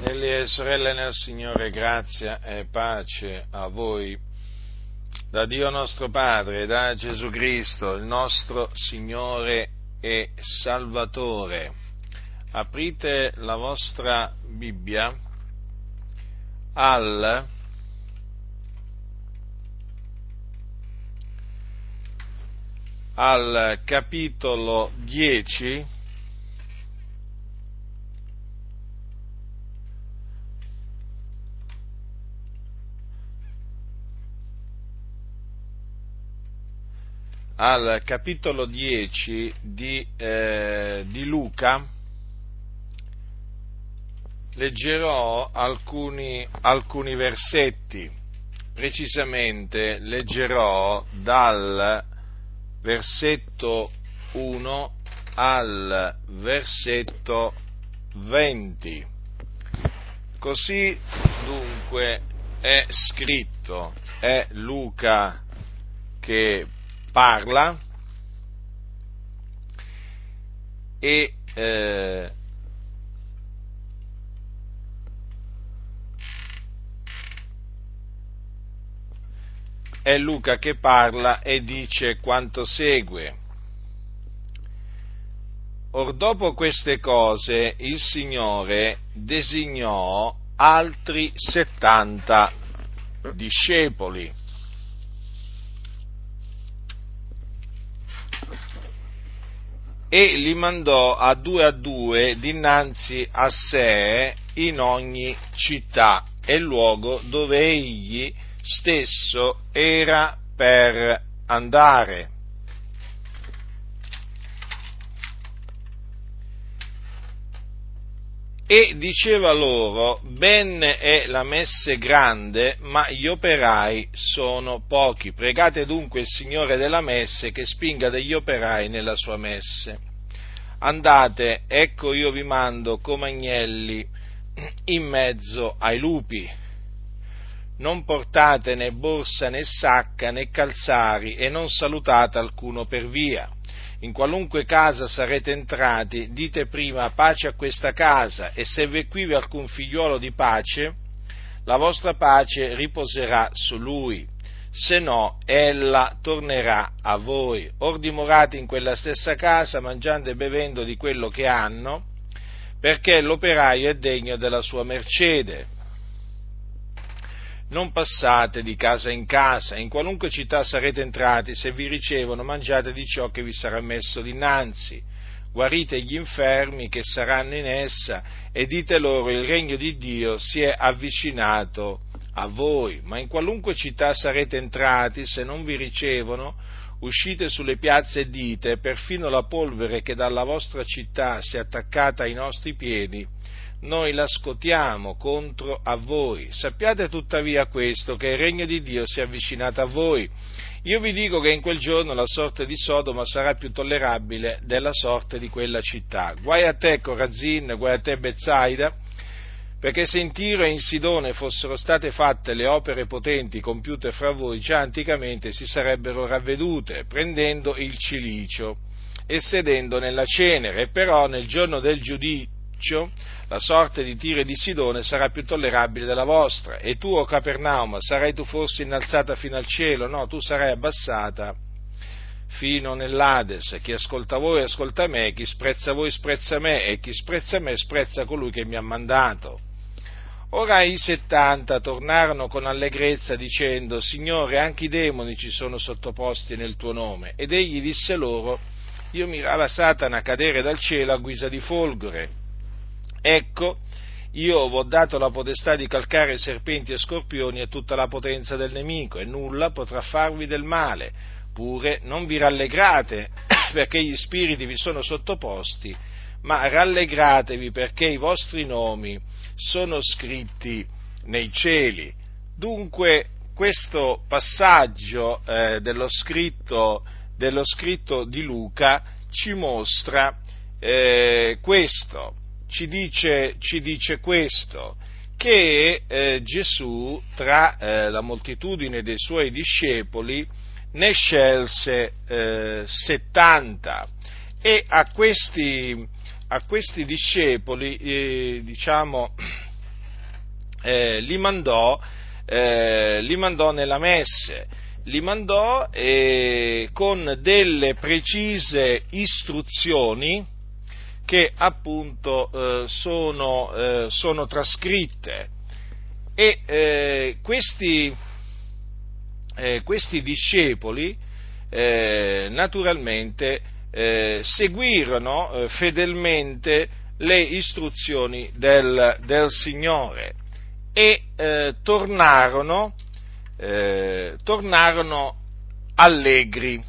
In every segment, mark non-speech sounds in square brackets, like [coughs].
Fratelli e sorelle nel Signore, grazia e pace a voi, da Dio nostro Padre, da Gesù Cristo, il nostro Signore e Salvatore. Aprite la vostra Bibbia al al capitolo 10 al capitolo 10 di, eh, di Luca leggerò alcuni, alcuni versetti, precisamente leggerò dal versetto 1 al versetto 20. Così dunque è scritto, è Luca che parla e eh, è Luca che parla e dice quanto segue. Or dopo queste cose il Signore designò altri settanta discepoli e li mandò a due a due dinanzi a sé in ogni città e luogo dove egli stesso era per andare. E diceva loro, ben è la messe grande, ma gli operai sono pochi. Pregate dunque il Signore della messe che spinga degli operai nella sua messe. Andate, ecco io vi mando come agnelli in mezzo ai lupi. Non portate né borsa né sacca né calzari e non salutate alcuno per via in qualunque casa sarete entrati, dite prima pace a questa casa e se vi qui alcun figliuolo di pace, la vostra pace riposerà su lui, se no ella tornerà a voi. Or dimorate in quella stessa casa mangiando e bevendo di quello che hanno, perché l'operaio è degno della sua mercede non passate di casa in casa, in qualunque città sarete entrati, se vi ricevono mangiate di ciò che vi sarà messo dinanzi, guarite gli infermi che saranno in essa e dite loro il regno di Dio si è avvicinato a voi, ma in qualunque città sarete entrati, se non vi ricevono, uscite sulle piazze e dite, perfino la polvere che dalla vostra città si è attaccata ai nostri piedi, noi la scotiamo contro a voi. Sappiate tuttavia questo, che il regno di Dio si è avvicinato a voi. Io vi dico che in quel giorno la sorte di Sodoma sarà più tollerabile della sorte di quella città. Guai a te, Corazin, guai a te, Bezzaida, perché se in Tiro e in Sidone fossero state fatte le opere potenti compiute fra voi, già anticamente si sarebbero ravvedute, prendendo il cilicio e sedendo nella cenere, però nel giorno del giudizio la sorte di Tiro e di Sidone sarà più tollerabile della vostra. E tu, o Capernaum, sarai tu forse innalzata fino al cielo? No, tu sarai abbassata fino nell'Ades. Chi ascolta voi ascolta me, chi sprezza voi sprezza me, e chi sprezza me sprezza colui che mi ha mandato. Ora i settanta tornarono con allegrezza dicendo, Signore, anche i demoni ci sono sottoposti nel tuo nome. Ed egli disse loro, io mirava Satana cadere dal cielo a guisa di folgore. Ecco, io vi ho dato la potestà di calcare serpenti e scorpioni e tutta la potenza del nemico, e nulla potrà farvi del male. Pure non vi rallegrate [coughs] perché gli spiriti vi sono sottoposti, ma rallegratevi perché i vostri nomi sono scritti nei cieli. Dunque, questo passaggio eh, dello, scritto, dello, scritto, di Luca ci mostra eh, questo, ci dice, ci dice questo, che eh, Gesù tra eh, la moltitudine dei suoi discepoli ne scelse eh, 70 e a questi, a questi discepoli, eh, diciamo, [clears throat] eh, li, mandò, eh, li, mandò, nella messe, li mandò con delle precise istruzioni che appunto eh, sono, eh, sono, trascritte. E questi, questi, discepoli naturalmente seguirono fedelmente le istruzioni del, del Signore e eh, tornarono, eh, tornarono, allegri,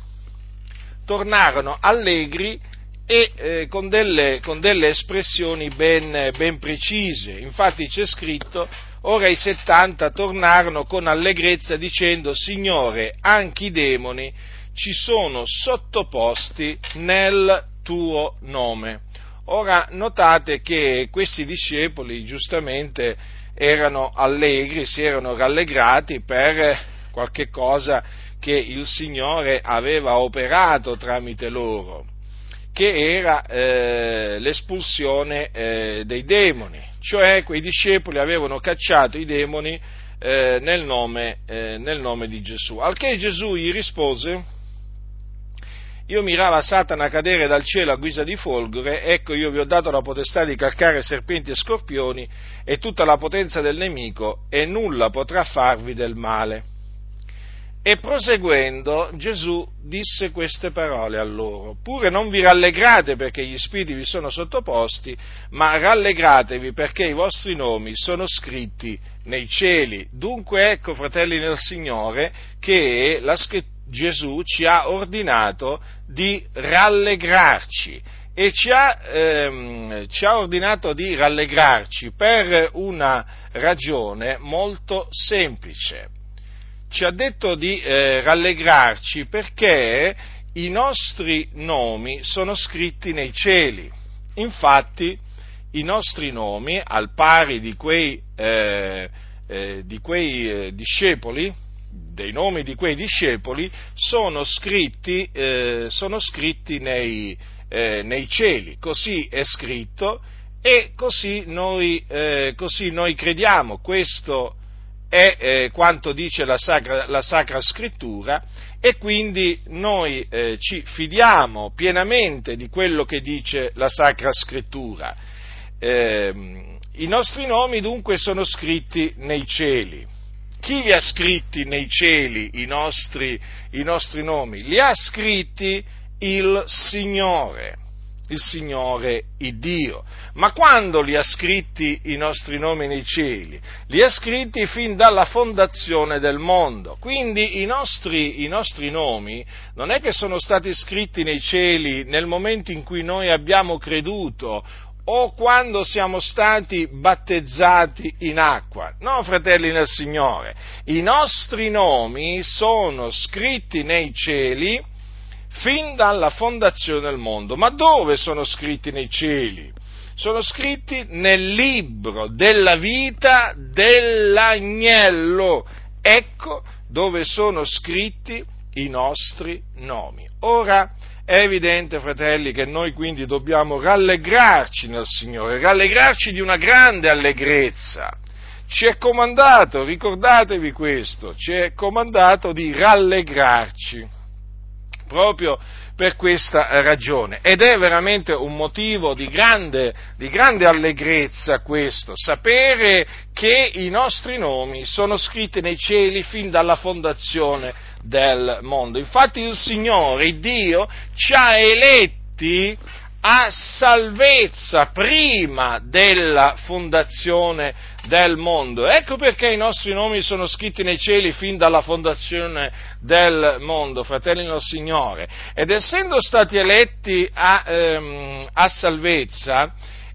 tornarono allegri e eh, con, delle, con, delle, espressioni ben, ben, precise. Infatti c'è scritto, ora i settanta tornarono con allegrezza dicendo, Signore, anche i demoni ci sono sottoposti nel tuo nome. Ora notate che questi discepoli giustamente erano allegri, si erano rallegrati per qualche cosa che il Signore aveva operato tramite loro, che era eh, l'espulsione eh, dei demoni, cioè quei discepoli avevano cacciato i demoni eh, nel, nome, eh, nel nome di Gesù. Al che Gesù gli rispose, io mirava Satana cadere dal cielo a guisa di folgore, ecco io vi ho dato la potestà di calcare serpenti e scorpioni e tutta la potenza del nemico e nulla potrà farvi del male. E proseguendo Gesù disse queste parole a loro, pure non vi rallegrate perché gli spiriti vi sono sottoposti, ma rallegratevi perché i vostri nomi sono scritti nei cieli. Dunque ecco, fratelli nel Signore, che la scrittura Gesù ci ha ordinato di rallegrarci e ci ha, ehm, ci ha, ordinato di rallegrarci per una ragione molto semplice. Ci ha detto di eh, rallegrarci perché i nostri nomi sono scritti nei cieli. Infatti i nostri nomi, al pari di quei, eh, eh, di quei eh, discepoli, dei nomi di quei discepoli sono scritti, eh, sono scritti nei, eh, nei, cieli, così è scritto e così noi, eh, così noi crediamo, questo è eh, quanto dice la Sacra, la Sacra, Scrittura e quindi noi eh, ci fidiamo pienamente di quello che dice la Sacra Scrittura. Ehm, I nostri nomi dunque sono scritti nei cieli chi li ha scritti nei cieli i nostri, i nostri nomi? Li ha scritti il Signore, il Signore, il Dio. Ma quando li ha scritti i nostri nomi nei cieli? Li ha scritti fin dalla fondazione del mondo. Quindi i nostri, i nostri nomi non è che sono stati scritti nei cieli nel momento in cui noi abbiamo creduto o quando siamo stati battezzati in acqua. No, fratelli nel Signore, i nostri nomi sono scritti nei cieli fin dalla fondazione del mondo. Ma dove sono scritti nei cieli? Sono scritti nel libro della vita dell'agnello. Ecco dove sono scritti i nostri nomi. Ora, è evidente, fratelli, che noi quindi dobbiamo rallegrarci nel Signore, rallegrarci di una grande allegrezza. Ci è comandato, ricordatevi questo, ci è comandato di rallegrarci, proprio per questa ragione. Ed è veramente un motivo di grande, di grande allegrezza questo, sapere che i nostri nomi sono scritti nei cieli fin dalla fondazione del mondo. Infatti il Signore, Dio, ci ha eletti a salvezza prima della fondazione del mondo. Ecco perché i nostri nomi sono scritti nei cieli fin dalla fondazione del mondo, fratelli del Signore. Ed essendo stati eletti a, ehm, a salvezza,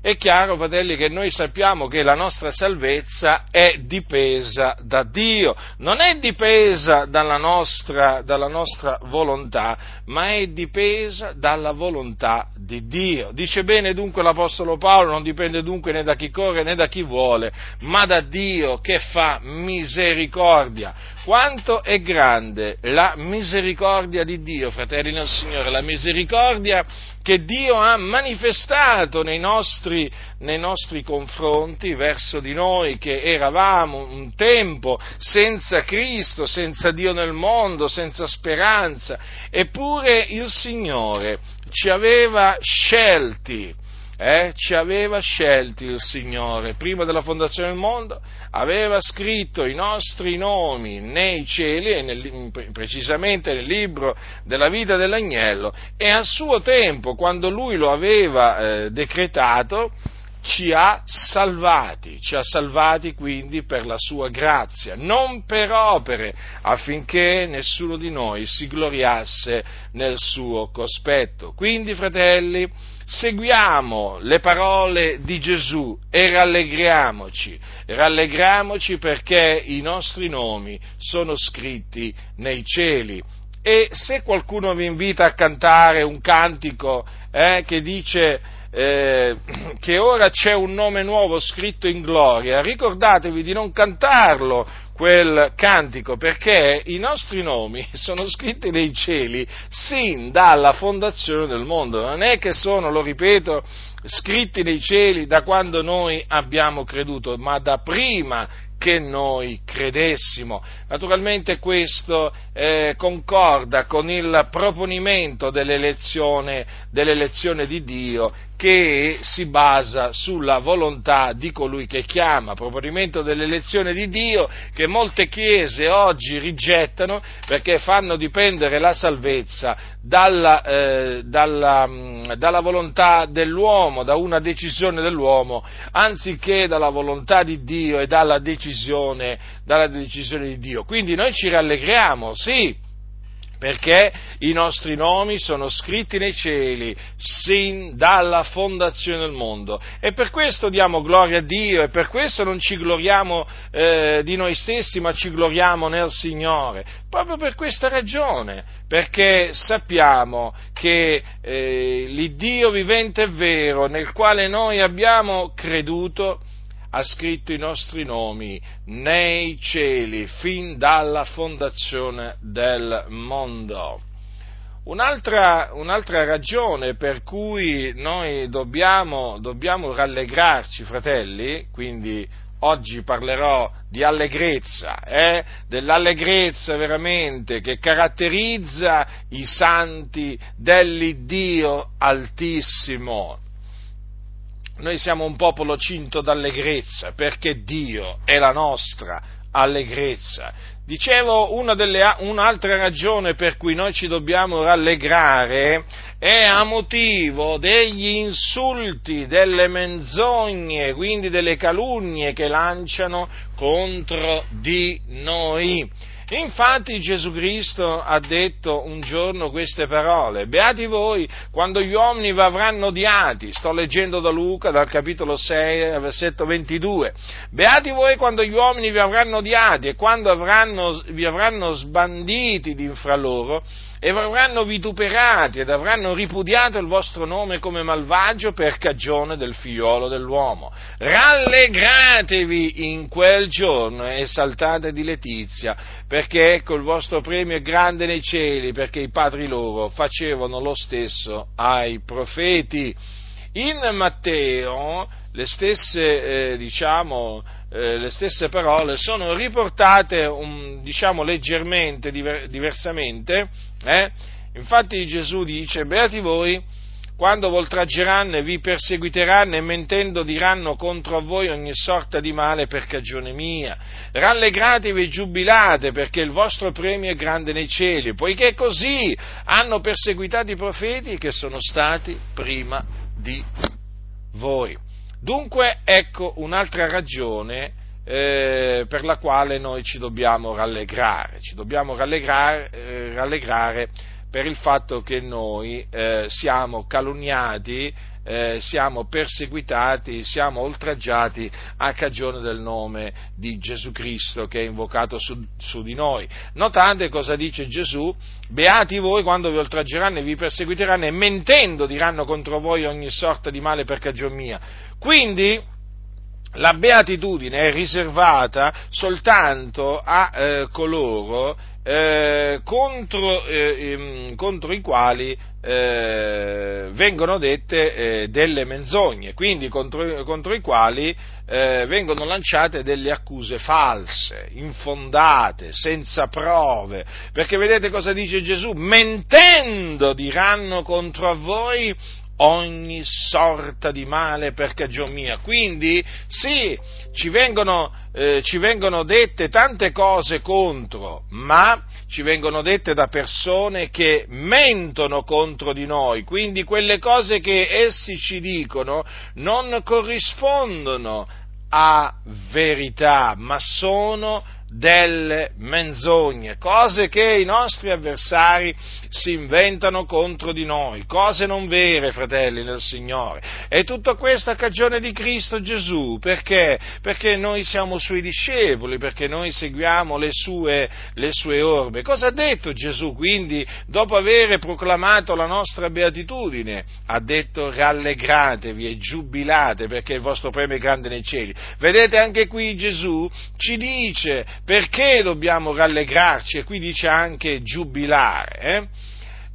è chiaro, fratelli, che noi sappiamo che la nostra salvezza è dipesa da Dio, non è dipesa dalla nostra, dalla nostra volontà, ma è dipesa dalla volontà di Dio. Dice bene dunque l'Apostolo Paolo, non dipende dunque né da chi corre né da chi vuole, ma da Dio che fa misericordia. Quanto è grande la misericordia di Dio, fratelli nel Signore, la misericordia che Dio ha manifestato nei nostri nostri, nei nostri confronti, verso di noi che eravamo un tempo senza Cristo, senza Dio nel mondo, senza speranza, eppure il Signore ci aveva scelti eh, ci aveva scelti il Signore, prima della fondazione del mondo, aveva scritto i nostri nomi nei cieli, e nel, precisamente nel libro della vita dell'agnello, e a suo tempo, quando lui lo aveva eh, decretato, ci ha salvati, ci ha salvati quindi per la sua grazia, non per opere, affinché nessuno di noi si gloriasse nel suo cospetto. Quindi, fratelli, seguiamo le parole di Gesù e rallegriamoci, rallegriamoci perché i nostri nomi sono scritti nei cieli. E se qualcuno vi invita a cantare un cantico eh, che dice eh, che ora c'è un nome nuovo scritto in gloria, ricordatevi di non cantarlo quel cantico perché i nostri nomi [laughs] sono scritti nei cieli sin dalla fondazione del mondo, non è che sono, lo ripeto, scritti nei cieli da quando noi abbiamo creduto, ma da prima che noi credessimo. Naturalmente questo eh, concorda con il proponimento dell'elezione, dell'elezione di Dio che si basa sulla volontà di colui che chiama, proponimento dell'elezione di Dio che molte chiese oggi rigettano perché fanno dipendere la salvezza dalla, eh, dalla, mm, dalla volontà dell'uomo, da una decisione dell'uomo, anziché dalla volontà di Dio e dalla decisione, dalla decisione di Dio. Quindi noi ci rallegriamo, sì, perché i nostri nomi sono scritti nei cieli sin dalla fondazione del mondo. E per questo diamo gloria a Dio e per questo non ci gloriamo eh, di noi stessi ma ci gloriamo nel Signore, proprio per questa ragione, perché sappiamo che eh, l'Iddio vivente e vero nel quale noi abbiamo creduto ha scritto i nostri nomi nei cieli fin dalla fondazione del mondo. Un'altra, un'altra ragione per cui noi dobbiamo, dobbiamo rallegrarci, fratelli, quindi oggi parlerò di allegrezza, eh? dell'allegrezza veramente che caratterizza i santi dell'Iddio Altissimo noi siamo un popolo cinto d'allegrezza perché Dio è la nostra allegrezza. Dicevo, delle, un'altra ragione per cui noi ci dobbiamo rallegrare è a motivo degli insulti, delle menzogne, quindi delle calunnie che lanciano contro di noi. Infatti Gesù Cristo ha detto un giorno queste parole, beati voi quando gli uomini vi avranno odiati, sto leggendo da Luca dal capitolo 6 versetto 22, beati voi quando gli uomini vi avranno odiati e quando avranno, vi avranno sbanditi di fra loro e avranno vituperati ed avranno ripudiato il vostro nome come malvagio per cagione del figliolo dell'uomo. Rallegratevi in quel giorno e saltate di letizia, perché ecco il vostro premio è grande nei cieli, perché i padri loro facevano lo stesso ai profeti. In Matteo le stesse, eh, diciamo, eh, le stesse parole sono riportate um, diciamo, leggermente diver- diversamente. Eh? Infatti Gesù dice, beati voi quando vi oltraggeranno e vi perseguiteranno e mentendo diranno contro a voi ogni sorta di male per cagione mia. Rallegratevi e giubilate perché il vostro premio è grande nei cieli, poiché così hanno perseguitato i profeti che sono stati prima di voi. Dunque ecco un'altra ragione eh, per la quale noi ci dobbiamo rallegrare, ci dobbiamo rallegrare, eh, rallegrare per il fatto che noi eh, siamo calunniati, eh, siamo perseguitati, siamo oltraggiati a cagione del nome di Gesù Cristo che è invocato su, su, di noi. Notate cosa dice Gesù, beati voi quando vi oltraggeranno e vi perseguiteranno e mentendo diranno contro voi ogni sorta di male per cagione mia. Quindi la beatitudine è riservata soltanto a eh, coloro eh, contro, eh, contro, i quali eh, vengono dette eh, delle menzogne, quindi contro, contro i quali eh, vengono lanciate delle accuse false, infondate, senza prove, perché vedete cosa dice Gesù? Mentendo diranno contro voi ogni sorta di male per cagion mia. Quindi sì, ci vengono, eh, ci vengono dette tante cose contro, ma ci vengono dette da persone che mentono contro di noi, quindi quelle cose che essi ci dicono non corrispondono a verità, ma sono delle menzogne, cose che i nostri avversari si inventano contro di noi, cose non vere, fratelli del Signore. E tutto questo a cagione di Cristo Gesù, perché? Perché noi siamo suoi discepoli, perché noi seguiamo le sue, le sue orme. Cosa ha detto Gesù quindi dopo aver proclamato la nostra beatitudine? Ha detto rallegratevi e giubilate perché il vostro premio è grande nei cieli. Vedete anche qui Gesù ci dice perché dobbiamo rallegrarci? E qui dice anche giubilare. Eh?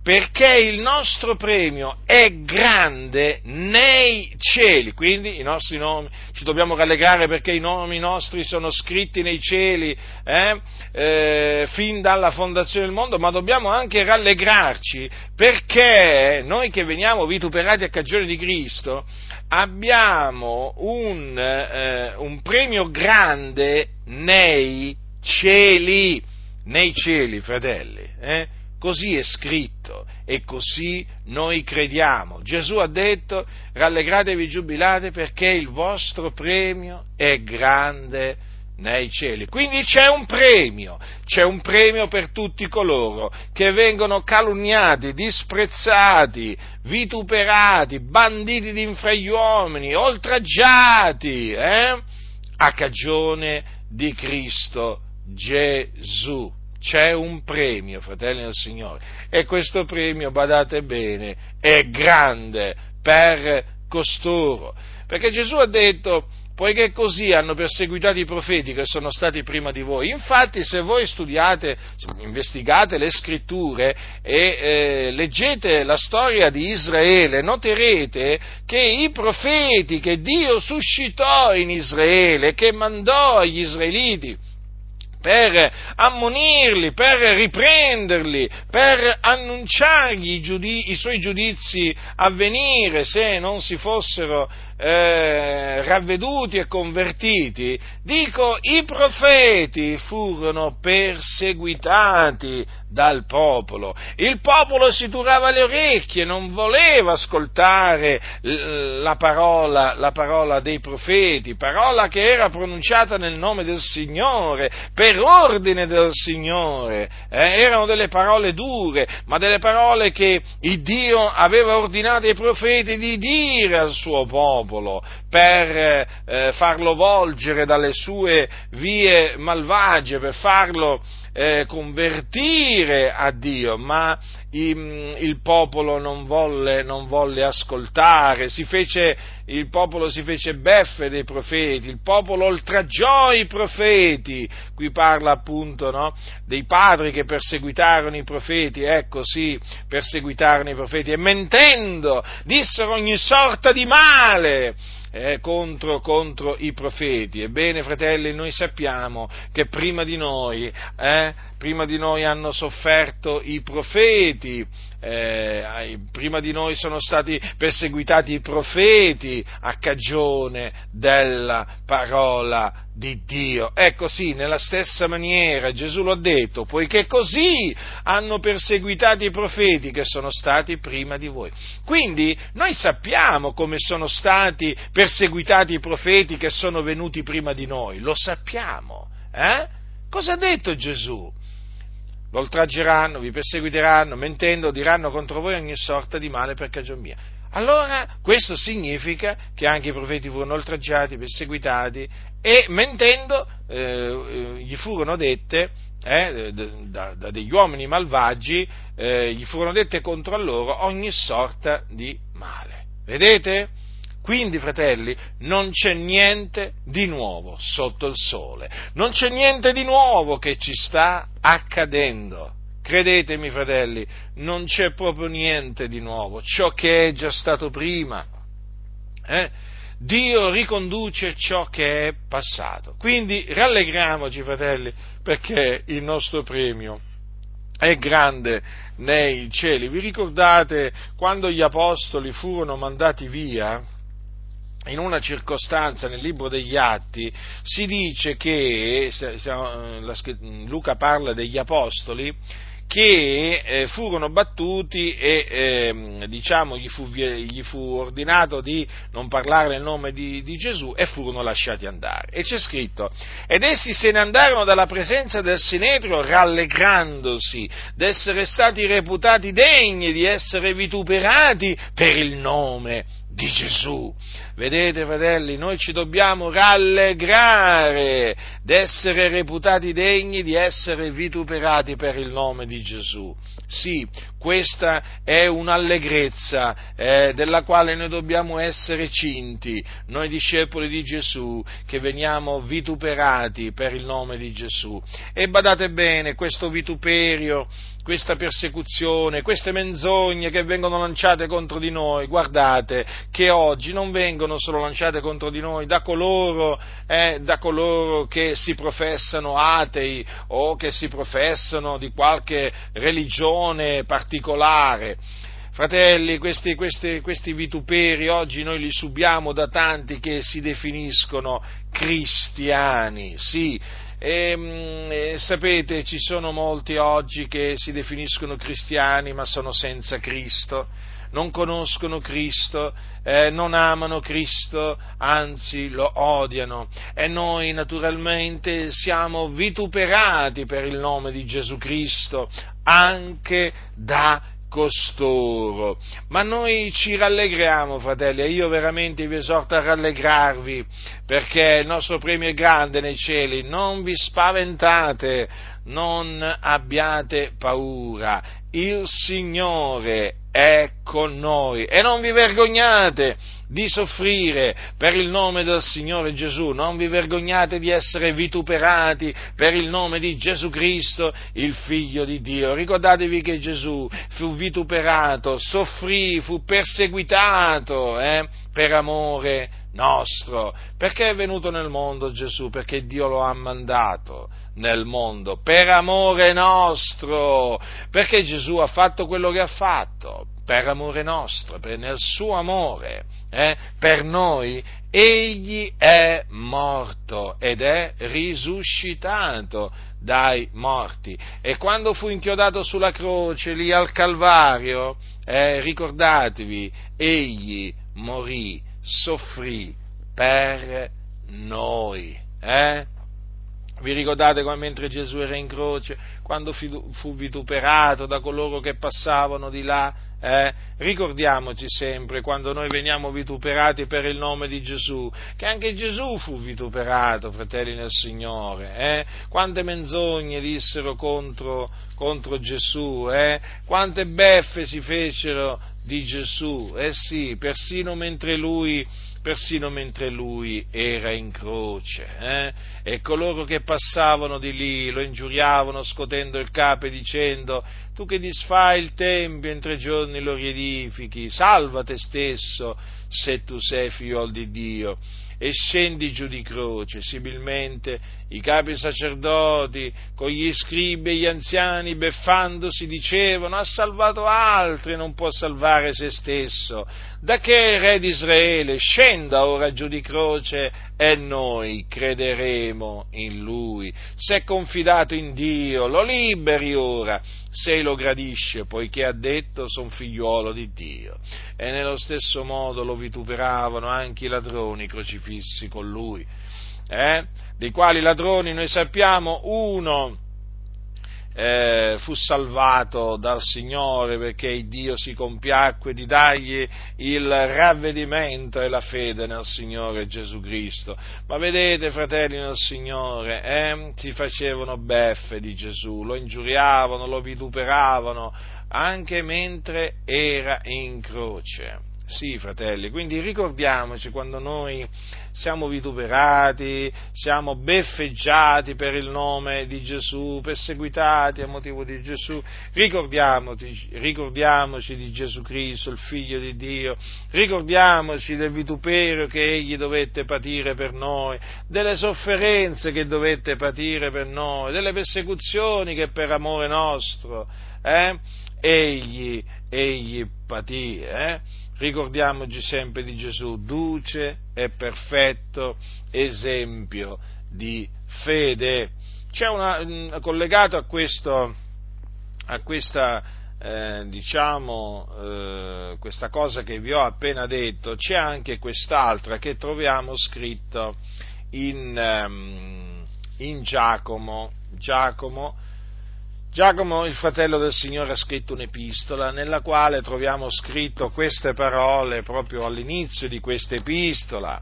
Perché il nostro premio è grande nei cieli, quindi i nostri nomi, ci dobbiamo rallegrare perché i nomi nostri sono scritti nei cieli eh? Eh, fin dalla fondazione del mondo, ma dobbiamo anche rallegrarci perché noi che veniamo vituperati a cagione di Cristo abbiamo un, eh, un premio grande nei cieli, nei cieli, fratelli. Così è scritto e così noi crediamo. Gesù ha detto rallegratevi giubilate perché il vostro premio è grande nei cieli. Quindi c'è un premio, c'è un premio per tutti coloro che vengono calunniati, disprezzati, vituperati, banditi d'infra gli uomini, oltraggiati, eh? a cagione di Cristo Gesù. C'è un premio, fratelli del Signore, e questo premio, badate bene, è grande per costoro. Perché Gesù ha detto, poiché così hanno perseguitato i profeti che sono stati prima di voi. Infatti, se voi studiate, investigate le scritture e eh, leggete la storia di Israele, noterete che i profeti che Dio suscitò in Israele, che mandò agli israeliti, per ammonirli, per riprenderli, per annunciargli i, giudizi, i suoi giudizi a venire se non si fossero eh, ravveduti e convertiti, dico i profeti furono perseguitati dal popolo. Il popolo si turava le orecchie, non voleva ascoltare la parola, la parola dei profeti, parola che era pronunciata nel nome del Signore, per ordine del Signore. Eh, erano delle parole dure, ma delle parole che Dio aveva ordinato ai profeti di dire al suo popolo popolo per eh, farlo volgere dalle sue vie malvagie, per farlo eh, convertire a Dio, ma il, il popolo non volle, non volle ascoltare, fece, il popolo si fece beffe dei profeti, il popolo oltraggiò i profeti, qui parla appunto no, dei padri che perseguitarono i profeti, ecco sì, perseguitarono i profeti e mentendo dissero ogni sorta di male eh, contro, contro, i profeti. Ebbene, fratelli, noi sappiamo che prima di noi, eh, prima di noi hanno sofferto i profeti, eh, prima di noi sono stati perseguitati i profeti a cagione della parola di Dio. Ecco sì, nella stessa maniera Gesù l'ha detto, poiché così hanno perseguitato i profeti che sono stati prima di voi. Quindi noi sappiamo come sono stati perseguitati i profeti che sono venuti prima di noi, lo sappiamo. Eh? Cosa ha detto Gesù? Vi oltraggeranno, vi perseguiteranno, mentendo diranno contro voi ogni sorta di male per cagion mia. Allora questo significa che anche i profeti furono oltraggiati, perseguitati e mentendo eh gli furono dette eh, da, da, degli uomini malvagi, eh, gli furono dette contro loro ogni sorta di male. Vedete? Quindi, fratelli, non c'è niente di nuovo sotto il sole, non c'è niente di nuovo che ci sta accadendo. Credetemi, fratelli, non c'è proprio niente di nuovo, ciò che è già stato prima. Eh? Dio riconduce ciò che è passato. Quindi rallegriamoci, fratelli, perché il nostro premio è grande nei cieli. Vi ricordate quando gli apostoli furono mandati via? In una circostanza nel libro degli Atti si dice che, Luca parla degli apostoli, che eh, furono battuti e eh, diciamo, gli, fu, gli, fu, ordinato di non parlare nel nome di, di, Gesù e furono lasciati andare. E c'è scritto, ed essi se ne andarono dalla presenza del Sinedrio rallegrandosi d'essere stati reputati degni di essere vituperati per il nome di Gesù. Vedete, fratelli, noi ci dobbiamo rallegrare d'essere reputati degni di essere vituperati per il nome di Gesù. Sì, questa è un'allegrezza eh, della quale noi dobbiamo essere cinti, noi discepoli di Gesù, che veniamo vituperati per il nome di Gesù. E badate bene, questo vituperio questa persecuzione, queste menzogne che vengono lanciate contro di noi, guardate che oggi non vengono solo lanciate contro di noi da coloro, eh, da coloro che si professano atei o che si professano di qualche religione particolare. Fratelli, questi, questi, questi, vituperi oggi noi li subiamo da tanti che si definiscono cristiani, sì, e, mm, e, sapete, ci sono molti oggi che si definiscono cristiani ma sono senza Cristo, non conoscono Cristo, eh, non amano Cristo, anzi lo odiano. E noi naturalmente siamo vituperati per il nome di Gesù Cristo anche da costoro. Ma noi ci rallegriamo, fratelli, e io veramente vi esorto a rallegrarvi, perché il nostro premio è grande nei cieli. Non vi spaventate, non abbiate paura. Il Signore è con noi e non vi vergognate di soffrire per il nome del Signore Gesù, non vi vergognate di essere vituperati per il nome di Gesù Cristo, il Figlio di Dio. Ricordatevi che Gesù fu vituperato, soffrì, fu perseguitato eh, per amore nostro. Perché è venuto nel mondo Gesù? Perché Dio lo ha mandato nel mondo per amore nostro. Perché Gesù ha fatto quello che ha fatto? Per amore nostro, per, nel suo amore eh, per noi, egli è morto ed è risuscitato dai morti. E quando fu inchiodato sulla croce lì al Calvario, eh, ricordatevi, egli morì, soffrì per noi. Eh? Vi ricordate come mentre Gesù era in croce, quando fu vituperato da coloro che passavano di là? Eh? Ricordiamoci sempre, quando noi veniamo vituperati per il nome di Gesù, che anche Gesù fu vituperato, fratelli nel Signore. Eh? Quante menzogne dissero contro, contro Gesù, eh? quante beffe si fecero di Gesù. Eh sì, persino mentre lui persino mentre lui era in croce. Eh? E coloro che passavano di lì lo ingiuriavano scotendo il capo e dicendo tu che disfai il tempio in tre giorni lo riedifichi, salva te stesso se tu sei figliol di Dio e scendi giù di croce. Similmente i capi sacerdoti con gli scribi e gli anziani beffandosi dicevano ha salvato altri non può salvare se stesso. Da che re di Israele scenda ora giù di croce e noi crederemo in lui. Se è confidato in Dio, lo liberi ora, se lo gradisce, poiché ha detto son figliuolo di Dio. E nello stesso modo lo vituperavano anche i ladroni crocifissi con lui, eh? dei quali ladroni noi sappiamo uno eh, fu salvato dal Signore perché Dio si compiacque di dargli il ravvedimento e la fede nel Signore Gesù Cristo. Ma vedete, fratelli nel Signore, eh, si facevano beffe di Gesù, lo ingiuriavano, lo vituperavano, anche mentre era in croce. Sì, fratelli, quindi ricordiamoci quando noi siamo vituperati, siamo beffeggiati per il nome di Gesù, perseguitati a motivo di Gesù, ricordiamoci, ricordiamoci di Gesù Cristo, il Figlio di Dio, ricordiamoci del vituperio che Egli dovette patire per noi, delle sofferenze che dovette patire per noi, delle persecuzioni che per amore nostro, eh, egli, egli patì, eh? Ricordiamoci sempre di Gesù, duce e perfetto esempio di fede. C'è una, mm, collegato a, questo, a questa, eh, diciamo, eh, questa cosa che vi ho appena detto, c'è anche quest'altra che troviamo scritto in, um, in Giacomo, Giacomo Giacomo, il fratello del Signore, ha scritto un'epistola nella quale troviamo scritto queste parole proprio all'inizio di questa epistola.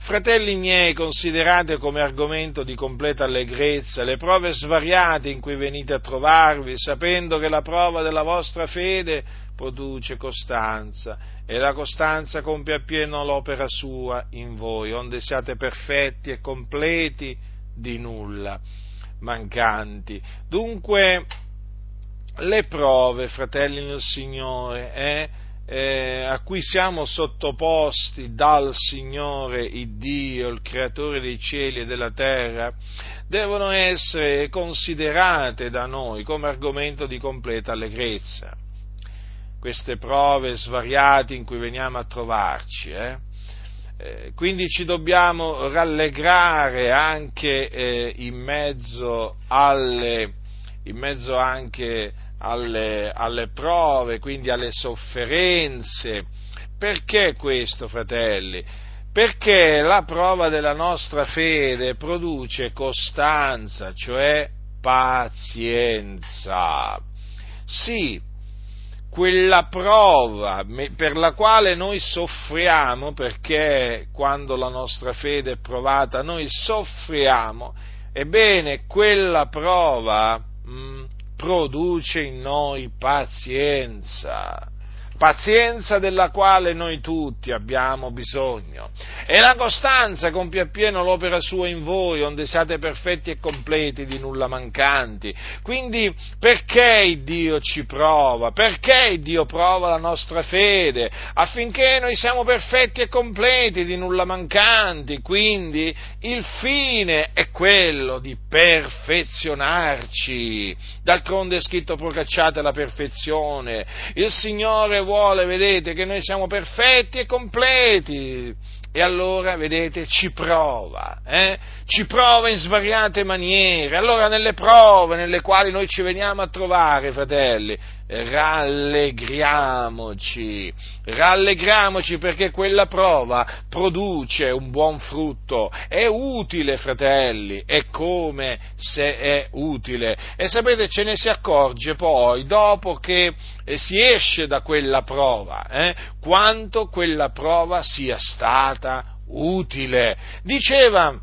Fratelli miei, considerate come argomento di completa allegrezza le prove svariate in cui venite a trovarvi, sapendo che la prova della vostra fede produce costanza e la costanza compie appieno l'opera sua in voi, onde siate perfetti e completi di nulla mancanti. Dunque, le prove, fratelli nel Signore, eh, eh, a cui siamo sottoposti dal Signore, il Dio, il creatore dei cieli e della terra, devono essere considerate da noi come argomento di completa allegrezza. Queste prove svariate in cui veniamo a trovarci, eh, quindi ci dobbiamo rallegrare anche eh, in, mezzo alle, in mezzo anche alle, alle prove, quindi alle sofferenze. Perché questo, fratelli? Perché la prova della nostra fede produce costanza, cioè pazienza. Sì, quella prova per la quale noi soffriamo, perché quando la nostra fede è provata noi soffriamo, ebbene quella prova mh, mm, produce in noi pazienza pazienza della quale noi tutti abbiamo bisogno. E la costanza compie appieno l'opera sua in voi, onde siate perfetti e completi, di nulla mancanti. Quindi perché Dio ci prova? Perché Dio prova la nostra fede? Affinché noi siamo perfetti e completi, di nulla mancanti. Quindi il fine è quello di perfezionarci. D'altronde è scritto procacciate la perfezione. Il Signore vuole, vedete, che noi siamo perfetti e completi. E allora, vedete, ci prova, eh? ci prova in svariate maniere. Allora, nelle prove nelle quali noi ci veniamo a trovare, fratelli, rallegriamoci, rallegriamoci perché quella prova produce un buon frutto, è utile, fratelli, è come se è utile. E sapete, ce ne si accorge poi, dopo che eh, si esce da quella prova, eh, quanto quella prova sia stata utile. Diceva,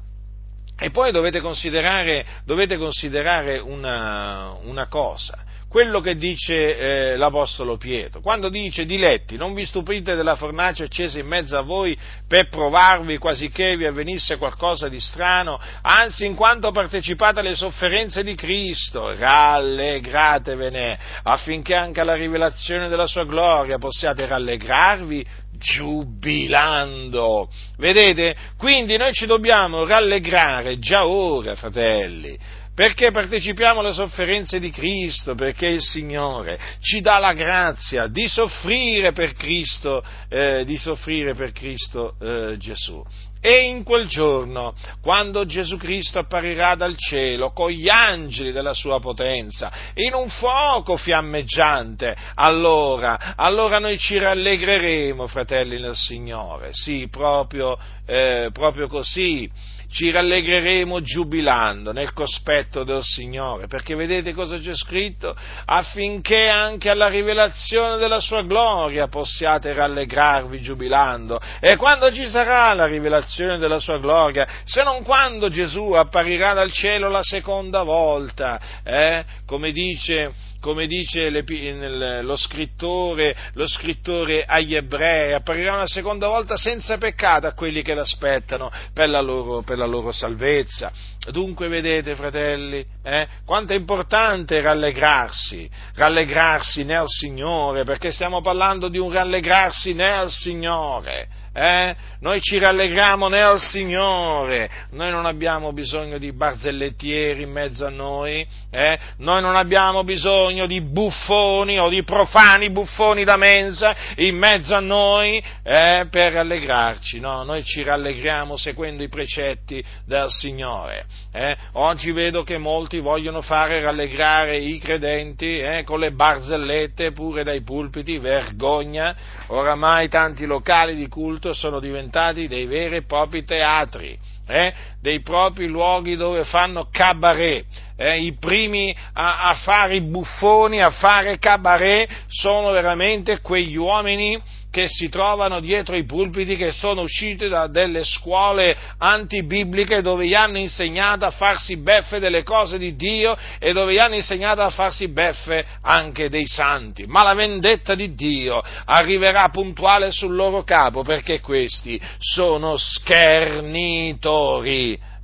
e poi dovete considerare, dovete considerare una, una cosa, quello che dice eh, l'Apostolo Pietro, quando dice diletti, non vi stupite della fornace accesa in mezzo a voi per provarvi quasi che vi avvenisse qualcosa di strano, anzi in quanto partecipate alle sofferenze di Cristo, rallegratevene affinché anche alla rivelazione della sua gloria possiate rallegrarvi giubilando. Vedete? Quindi noi ci dobbiamo rallegrare già ora, fratelli perché partecipiamo alle sofferenze di Cristo, perché il Signore ci dà la grazia di soffrire per Cristo, eh, di soffrire per Cristo eh, Gesù. E in quel giorno, quando Gesù Cristo apparirà dal cielo con gli angeli della sua potenza, in un fuoco fiammeggiante, allora, allora noi ci rallegreremo, fratelli nel Signore. Sì, proprio, eh, proprio così ci rallegreremo giubilando nel cospetto del Signore, perché vedete cosa c'è scritto? Affinché anche alla rivelazione della sua gloria possiate rallegrarvi giubilando. E quando ci sarà la rivelazione della sua gloria, se non quando Gesù apparirà dal cielo la seconda volta, eh? come dice come dice lo scrittore, lo scrittore agli ebrei, apparirà una seconda volta senza peccato a quelli che l'aspettano per la loro, per la loro salvezza. Dunque vedete, fratelli, eh, quanto è importante rallegrarsi, rallegrarsi nel Signore, perché stiamo parlando di un rallegrarsi nel Signore. Eh? Noi ci rallegriamo nel Signore, noi non abbiamo bisogno di barzellettieri in mezzo a noi, eh? noi non abbiamo bisogno di buffoni o di profani buffoni da mensa in mezzo a noi eh? per rallegrarci, no, noi ci rallegriamo seguendo i precetti del Signore. Eh? Oggi vedo che molti vogliono fare rallegrare i credenti eh, con le barzellette pure dai pulpiti, vergogna, oramai tanti locali di culto culto sono diventati dei veri e propri teatri, eh? dei propri luoghi dove fanno cabaret. Eh? I primi a, a fare i buffoni, a fare cabaret, sono veramente quegli uomini che si trovano dietro i pulpiti, che sono usciti da delle scuole antibibliche dove gli hanno insegnato a farsi beffe delle cose di Dio e dove gli hanno insegnato a farsi beffe anche dei santi. Ma la vendetta di Dio arriverà puntuale sul loro capo perché questi sono schernitori.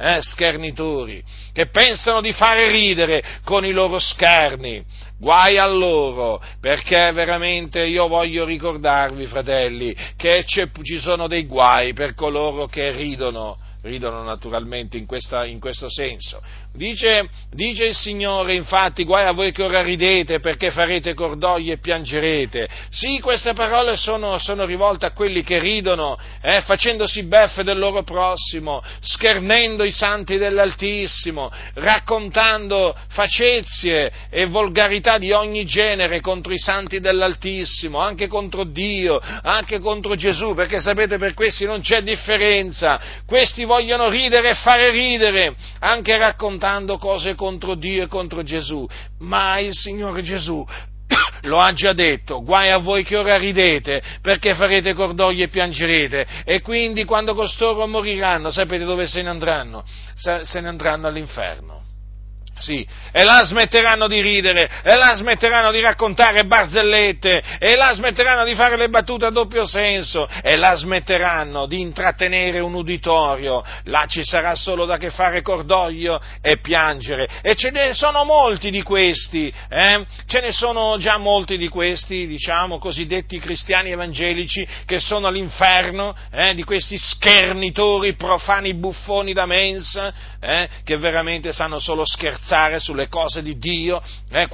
Eh, schernitori, che pensano di fare ridere con i loro scherni, Guai a loro, perché veramente io voglio ricordarvi, fratelli, che ci sono dei guai per coloro che ridono ridono naturalmente in, questa, in questo senso. Dice, dice, il Signore, infatti, guai a voi che ora ridete perché farete cordoglio e piangerete. Sì, queste parole sono, sono rivolte a quelli che ridono, eh, facendosi beffe del loro prossimo, schernendo i santi dell'Altissimo, raccontando facezie e volgarità di ogni genere contro i santi dell'Altissimo, anche contro Dio, anche contro Gesù, perché sapete per questi non c'è differenza. Questi vogliono ridere e fare ridere, anche raccontando cose contro Dio e contro Gesù, ma il Signore Gesù [coughs] lo ha già detto, guai a voi che ora ridete, perché farete cordoglio e piangerete, e quindi quando costoro moriranno, sapete dove se ne andranno? Se ne andranno all'inferno. Sì, e là smetteranno di ridere, e là smetteranno di raccontare barzellette, e là smetteranno di fare le battute a doppio senso, e là smetteranno di intrattenere un uditorio, là ci sarà solo da che fare cordoglio e piangere. E ce ne sono molti di questi, eh? ce ne sono già molti di questi, diciamo, cosiddetti cristiani evangelici che sono all'inferno, eh? di questi schernitori, profani buffoni da mensa, eh? che veramente sanno solo scherzare scherzare sulle cose di Dio, eh,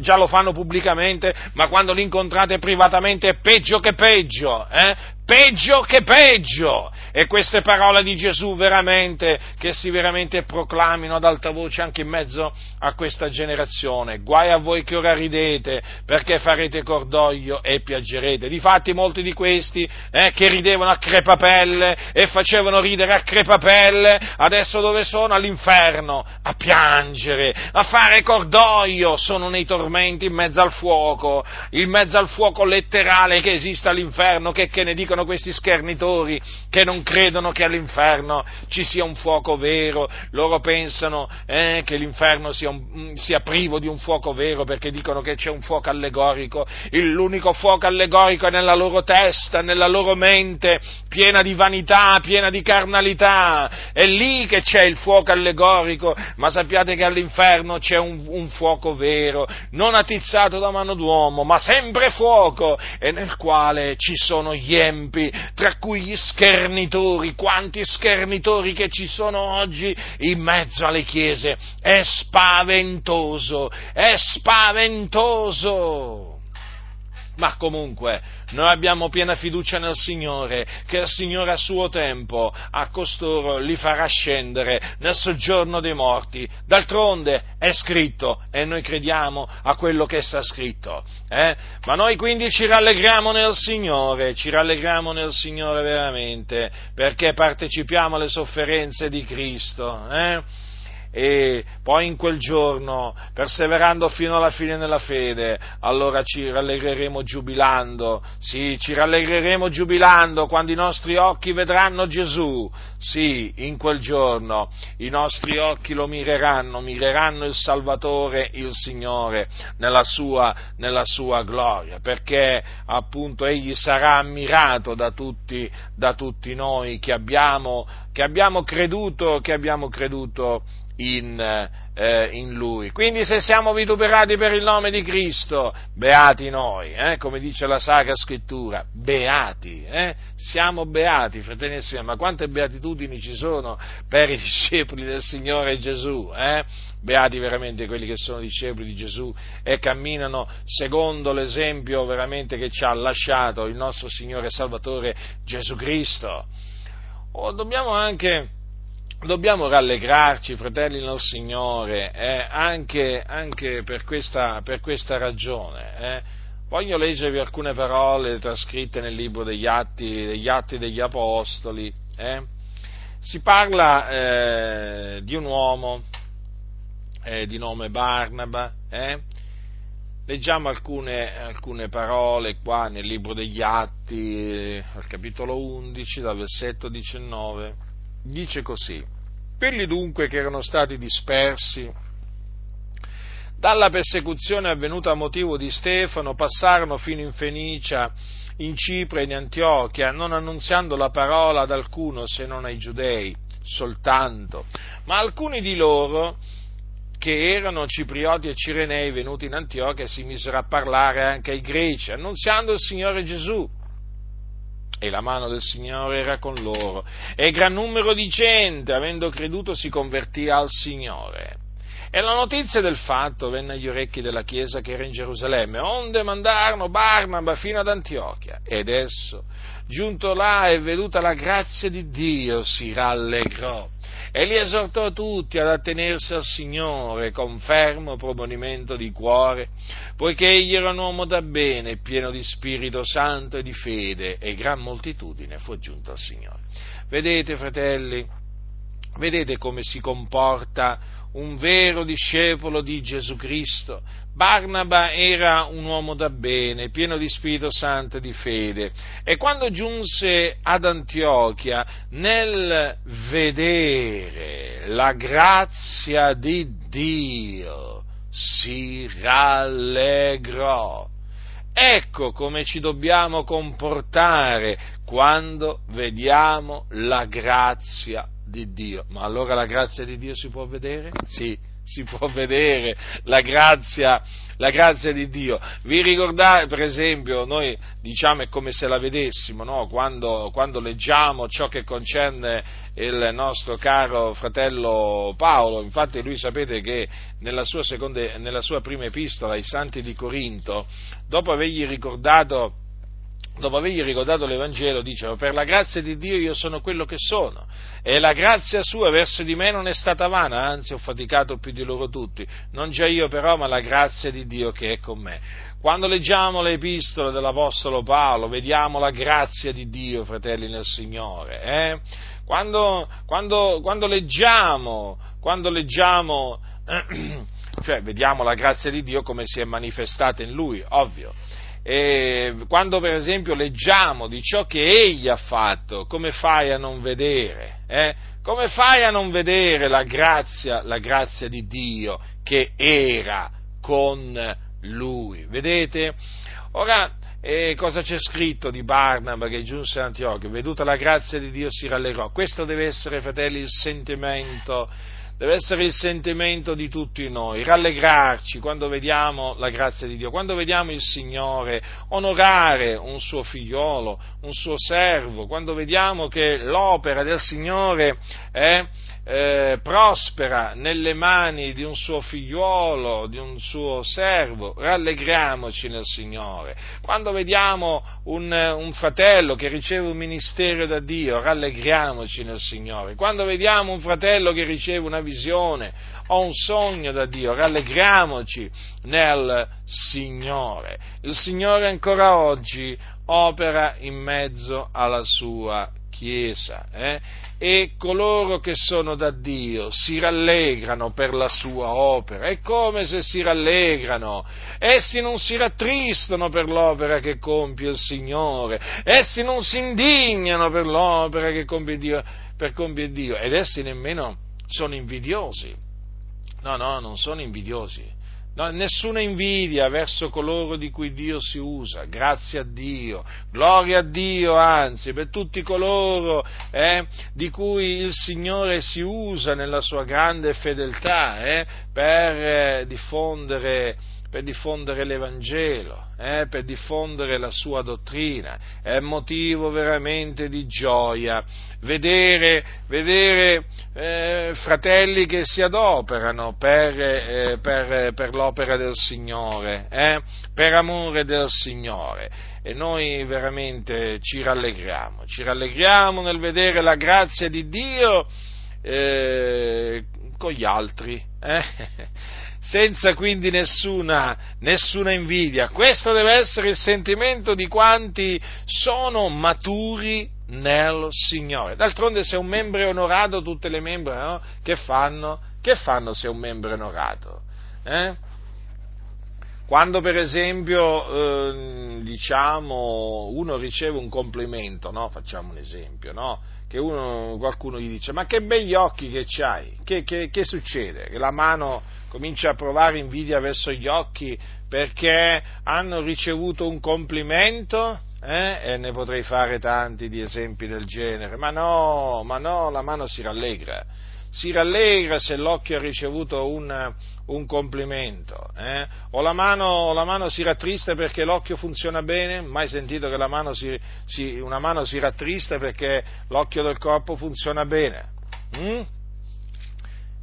già lo fanno pubblicamente, ma quando li incontrate privatamente è peggio che peggio, eh? Peggio che peggio. E queste parole di Gesù veramente, che si veramente proclamino ad alta voce anche in mezzo a questa generazione. Guai a voi che ora ridete, perché farete cordoglio e piangerete. Difatti molti di questi eh, che ridevano a crepapelle e facevano ridere a crepapelle, adesso dove sono? All'inferno, a piangere, a fare cordoglio, sono nei tormenti in mezzo al fuoco, in mezzo al fuoco letterale che esiste all'inferno, che, che ne dicono dicono questi schernitori che non credono che all'inferno ci sia un fuoco vero, loro pensano eh, che l'inferno sia, un, mm, sia, privo di un fuoco vero perché dicono che c'è un fuoco allegorico, l'unico fuoco allegorico è nella loro testa, nella loro mente, piena di vanità, piena di carnalità, è lì che c'è il fuoco allegorico, ma sappiate che all'inferno c'è un, un fuoco vero, non attizzato da mano d'uomo, ma sempre fuoco, e nel quale ci sono gli empi tempi, tra cui gli schernitori, quanti schernitori che ci sono oggi in mezzo alle chiese. È spaventoso, è spaventoso. Ma comunque, noi abbiamo piena fiducia nel Signore, che il Signore a suo tempo a costoro li farà scendere nel soggiorno dei morti. D'altronde è scritto e noi crediamo a quello che sta scritto. Eh? Ma noi quindi ci rallegriamo nel Signore, ci rallegriamo nel Signore veramente, perché partecipiamo alle sofferenze di Cristo. Eh? E poi in quel giorno, perseverando fino alla fine nella fede, allora ci rallegreremo giubilando, sì, ci rallegreremo giubilando quando i nostri occhi vedranno Gesù, sì, in quel giorno i nostri occhi lo mireranno, mireranno il Salvatore, il Signore, nella sua, nella sua gloria, perché appunto Egli sarà ammirato da tutti, da tutti noi che abbiamo, che abbiamo creduto, che abbiamo creduto in, eh, in, Lui. Quindi se siamo vituperati per il nome di Cristo, beati noi, eh, come dice la Sacra Scrittura, beati, eh, siamo beati, fratelli e sorelle, ma quante beatitudini ci sono per i [laughs] discepoli del Signore Gesù, eh? beati veramente quelli che sono discepoli di Gesù e camminano secondo l'esempio veramente che ci ha lasciato il nostro Signore e Salvatore Gesù Cristo. Oh, dobbiamo anche dobbiamo rallegrarci, fratelli nel Signore, eh, anche, anche per, questa, per, questa, ragione. Eh. Voglio leggervi alcune parole trascritte nel libro degli Atti degli, atti degli Apostoli. Eh. Si parla eh, di un uomo eh, di nome Barnaba. Eh. Leggiamo alcune, alcune, parole qua nel libro degli Atti, al capitolo 11, dal versetto 19 dice così, quelli dunque che erano stati dispersi dalla persecuzione avvenuta a motivo di Stefano passarono fino in Fenicia, in Cipre e in Antiochia, non annunziando la parola ad alcuno se non ai giudei soltanto, ma alcuni di loro che erano ciprioti e cirenei venuti in Antiochia si misero a parlare anche ai greci, annunziando il Signore Gesù e la mano del Signore era con loro, e gran numero di gente, avendo creduto, si convertì al Signore. E la notizia del fatto venne agli orecchi della chiesa che era in Gerusalemme, onde mandarono Barnaba fino ad Antiochia. Ed esso, giunto là e veduta la grazia di Dio, si rallegrò e li esortò tutti ad attenersi al Signore con fermo proponimento di cuore, poiché egli era un uomo da bene, pieno di Spirito Santo e di fede, e gran moltitudine fu aggiunta al Signore. Vedete, fratelli, vedete come si comporta un vero discepolo di Gesù Cristo. Barnaba era un uomo da bene, pieno di Spirito Santo e di fede, e quando giunse ad Antiochia, nel vedere la grazia di Dio, si rallegrò. Ecco come ci dobbiamo comportare quando vediamo la grazia di Dio. Ma allora la grazia di Dio si può vedere? Sì, si può vedere la grazia, la grazia di Dio. Vi ricordate, per esempio, noi diciamo è come se la vedessimo, no? quando, quando, leggiamo ciò che concerne il nostro caro fratello Paolo, infatti lui sapete che nella sua, seconda, nella sua prima epistola ai santi di Corinto, dopo avergli ricordato dopo avergli ricordato l'Evangelo, diceva, per la grazia di Dio io sono quello che sono, e la grazia sua verso di me non è stata vana, anzi ho faticato più di loro tutti, non già io però, ma la grazia di Dio che è con me. Quando leggiamo le epistole dell'Apostolo Paolo, vediamo la grazia di Dio, fratelli nel Signore. Eh? Quando, quando, quando, leggiamo, quando leggiamo [clears throat] cioè vediamo la grazia di Dio come si è manifestata in Lui, ovvio e quando per esempio leggiamo di ciò che egli ha fatto, come fai a non vedere? Eh? Come fai a non vedere la grazia, la grazia di Dio che era con lui? Vedete? Ora, eh, cosa c'è scritto di Barnaba che giunse a Antiochia? Veduta la grazia di Dio si rallegrò. Questo deve essere, fratelli, il sentimento deve essere il sentimento di tutti noi, rallegrarci quando vediamo la grazia di Dio, quando vediamo il Signore onorare un suo figliolo, un suo servo, quando vediamo che l'opera del Signore è eh, prospera nelle mani di un suo figliuolo, di un suo servo, rallegriamoci nel Signore. Quando vediamo un, un, fratello che riceve un ministero da Dio, rallegriamoci nel Signore. Quando vediamo un fratello che riceve una visione o un sogno da Dio, rallegriamoci nel Signore. Il Signore ancora oggi opera in mezzo alla sua Chiesa. Eh? e coloro che sono da Dio si rallegrano per la sua opera. È come se si rallegrano. Essi non si rattristano per l'opera che compie il Signore. Essi non si indignano per l'opera che compie Dio, compie Dio. Ed essi nemmeno sono invidiosi. No, no, non sono invidiosi. No, nessuna invidia verso coloro di cui Dio si usa, grazie a Dio, gloria a Dio, anzi, per tutti coloro eh, di cui il Signore si usa nella sua grande fedeltà eh, per eh, diffondere per diffondere l'Evangelo, eh, per diffondere la sua dottrina. È motivo veramente di gioia vedere, vedere eh, fratelli che si adoperano per, eh, per, per l'opera del Signore, eh, per amore del Signore. E noi veramente ci rallegriamo, ci rallegriamo nel vedere la grazia di Dio eh, con gli altri. Senza quindi nessuna, nessuna, invidia. Questo deve essere il sentimento di quanti sono maturi nel Signore. D'altronde se un membro è onorato, tutte le membra no? che, fanno? che fanno se un membro è onorato? Eh? Quando per esempio eh, diciamo, uno riceve un complimento, no? facciamo un esempio, no? che uno, qualcuno gli dice ma che begli occhi che c'hai, che, che, che succede? Che la mano comincia a provare invidia verso gli occhi perché hanno ricevuto un complimento? Eh? E ne potrei fare tanti di esempi del genere, ma no, ma no, la mano si rallegra, si rallegra se l'occhio ha ricevuto un, un complimento, eh? o, la mano, la mano, si rattrista perché l'occhio funziona bene, mai sentito che mano si, si, una mano si rattrista perché l'occhio del corpo funziona bene? Mm?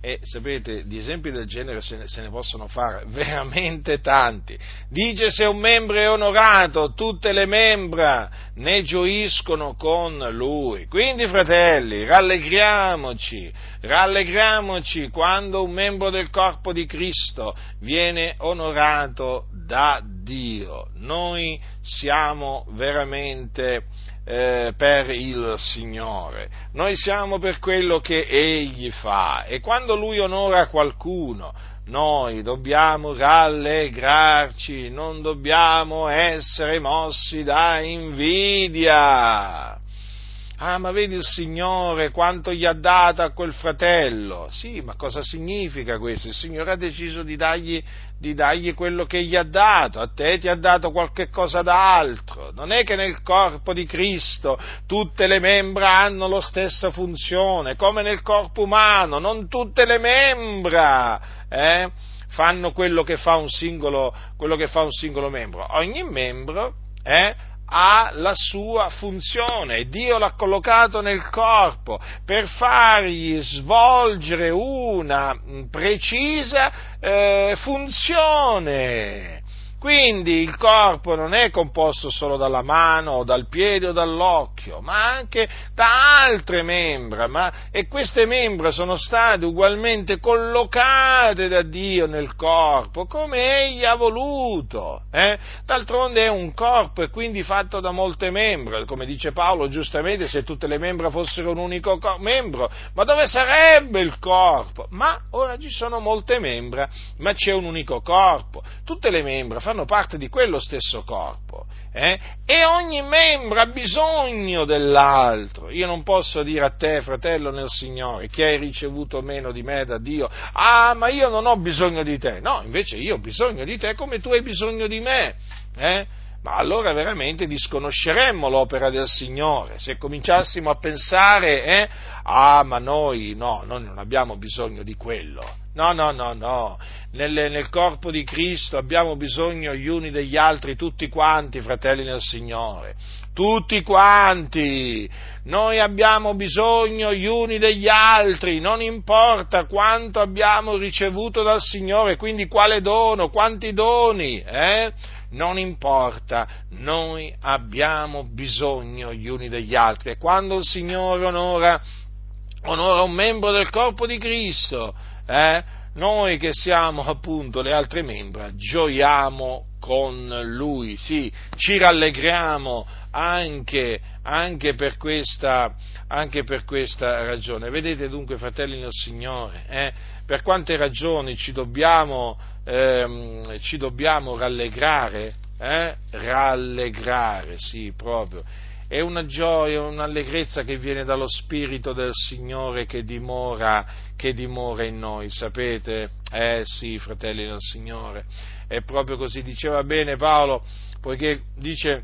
E sapete, di esempi del genere se ne, se ne, possono fare [laughs] veramente tanti. Dice se un membro è onorato, tutte le membra ne gioiscono con lui. Quindi, fratelli, rallegriamoci, rallegriamoci quando un membro del corpo di Cristo viene onorato da Dio. Noi siamo veramente eh, per il Signore, noi siamo per quello che Egli fa e quando Lui onora qualcuno, noi dobbiamo rallegrarci, non dobbiamo essere mossi da invidia ah ma vedi il Signore quanto gli ha dato a quel fratello. Sì, ma cosa significa questo? Il Signore ha deciso di dargli, di dargli quello che gli ha dato, a te ti ha dato qualche cosa d'altro. Non è che nel corpo di Cristo tutte le membra hanno la stessa funzione, come nel corpo umano, non tutte le membra. Eh? fanno quello che fa un singolo, che fa un singolo membro. Ogni membro eh, ha la sua funzione, Dio l'ha collocato nel corpo per fargli svolgere una precisa eh, funzione. Quindi il corpo non è composto solo dalla mano o dal piede o dall'occhio, ma anche da altre membra, ma, e queste membra sono state ugualmente collocate da Dio nel corpo, come Egli ha voluto. Eh? D'altronde è un corpo e quindi fatto da molte membra, come dice Paolo giustamente, se tutte le membra fossero un unico cor- membro, ma dove sarebbe il corpo? Ma ora ci sono molte membra, ma c'è un unico corpo, tutte le membra fanno fanno parte di quello stesso corpo. Eh? E ogni membro ha bisogno dell'altro. Io non posso dire a te, fratello nel Signore, che hai ricevuto meno di me da Dio, ah, ma io non ho bisogno di te. No, invece io ho bisogno di te come tu hai bisogno di me. Eh? Ma allora veramente disconosceremmo l'opera del Signore. Se cominciassimo a pensare, eh, ah, ma noi no, noi non abbiamo bisogno di quello. No, no, no, no. Nel, nel, corpo di Cristo abbiamo bisogno gli uni degli altri, tutti quanti, fratelli nel Signore. Tutti quanti. Noi abbiamo bisogno gli uni degli altri, non importa quanto abbiamo ricevuto dal Signore, quindi quale dono, quanti doni, eh? Non importa, noi abbiamo bisogno gli uni degli altri e quando il Signore onora, onora un membro del corpo di Cristo, eh, noi che siamo appunto le altre membra gioiamo con Lui, sì, ci rallegriamo anche, anche, per questa, anche per questa ragione. Vedete dunque, fratelli nel Signore, eh, per quante ragioni ci dobbiamo, ehm, ci dobbiamo rallegrare? Eh? Rallegrare, sì, proprio. È una gioia, un'allegrezza che viene dallo Spirito del Signore che dimora, che dimora in noi, sapete? Eh sì, fratelli del Signore, è proprio così, diceva bene Paolo, poiché dice,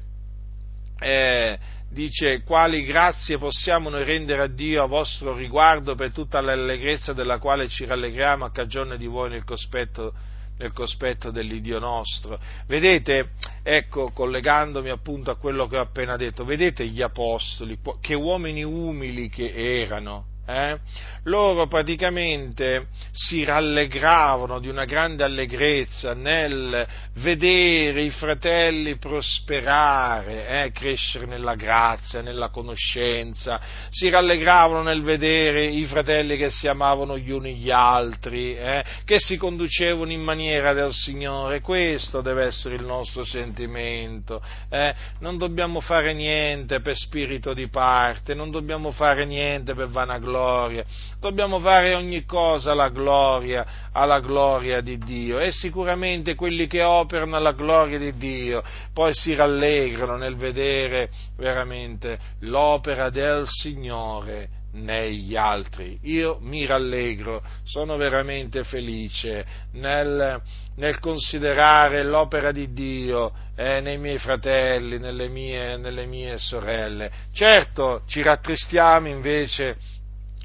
eh, dice quali grazie possiamo noi rendere a Dio a vostro riguardo per tutta l'allegrezza della quale ci rallegriamo a cagione di voi nel cospetto nel cospetto dell'Iddio nostro. Vedete, ecco, collegandomi appunto a quello che ho appena detto, vedete gli apostoli, che uomini umili che erano, eh, loro praticamente si rallegravano di una grande allegrezza nel vedere i fratelli prosperare, eh, crescere nella grazia, nella conoscenza, si rallegravano nel vedere i fratelli che si amavano gli uni gli altri, eh, che si conducevano in maniera del Signore. Questo deve essere il nostro sentimento. Eh. Non dobbiamo fare niente per spirito di parte, non dobbiamo fare niente per vanagloria gloria, dobbiamo fare ogni cosa alla gloria, alla gloria di Dio e sicuramente quelli che operano alla gloria di Dio poi si rallegrano nel vedere veramente l'opera del Signore negli altri. Io mi rallegro, sono veramente felice nel, nel considerare l'opera di Dio eh, nei miei fratelli, nelle mie, nelle mie sorelle. Certo, ci rattristiamo invece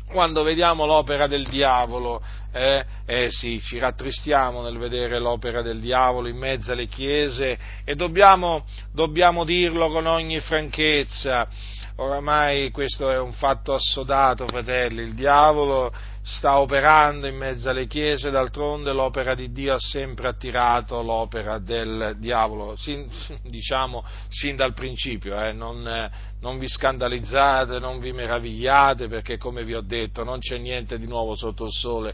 quando vediamo l'opera del diavolo, eh, eh, sì, ci rattristiamo nel vedere l'opera del diavolo in mezzo alle chiese e dobbiamo, dobbiamo dirlo con ogni franchezza. Oramai questo è un fatto assodato, fratelli, il diavolo sta operando in mezzo alle chiese, d'altronde l'opera di Dio ha sempre attirato l'opera del diavolo, sin, [laughs] diciamo sin dal principio, eh, non, non, vi scandalizzate, non vi meravigliate, perché come vi ho detto non c'è niente di nuovo sotto il sole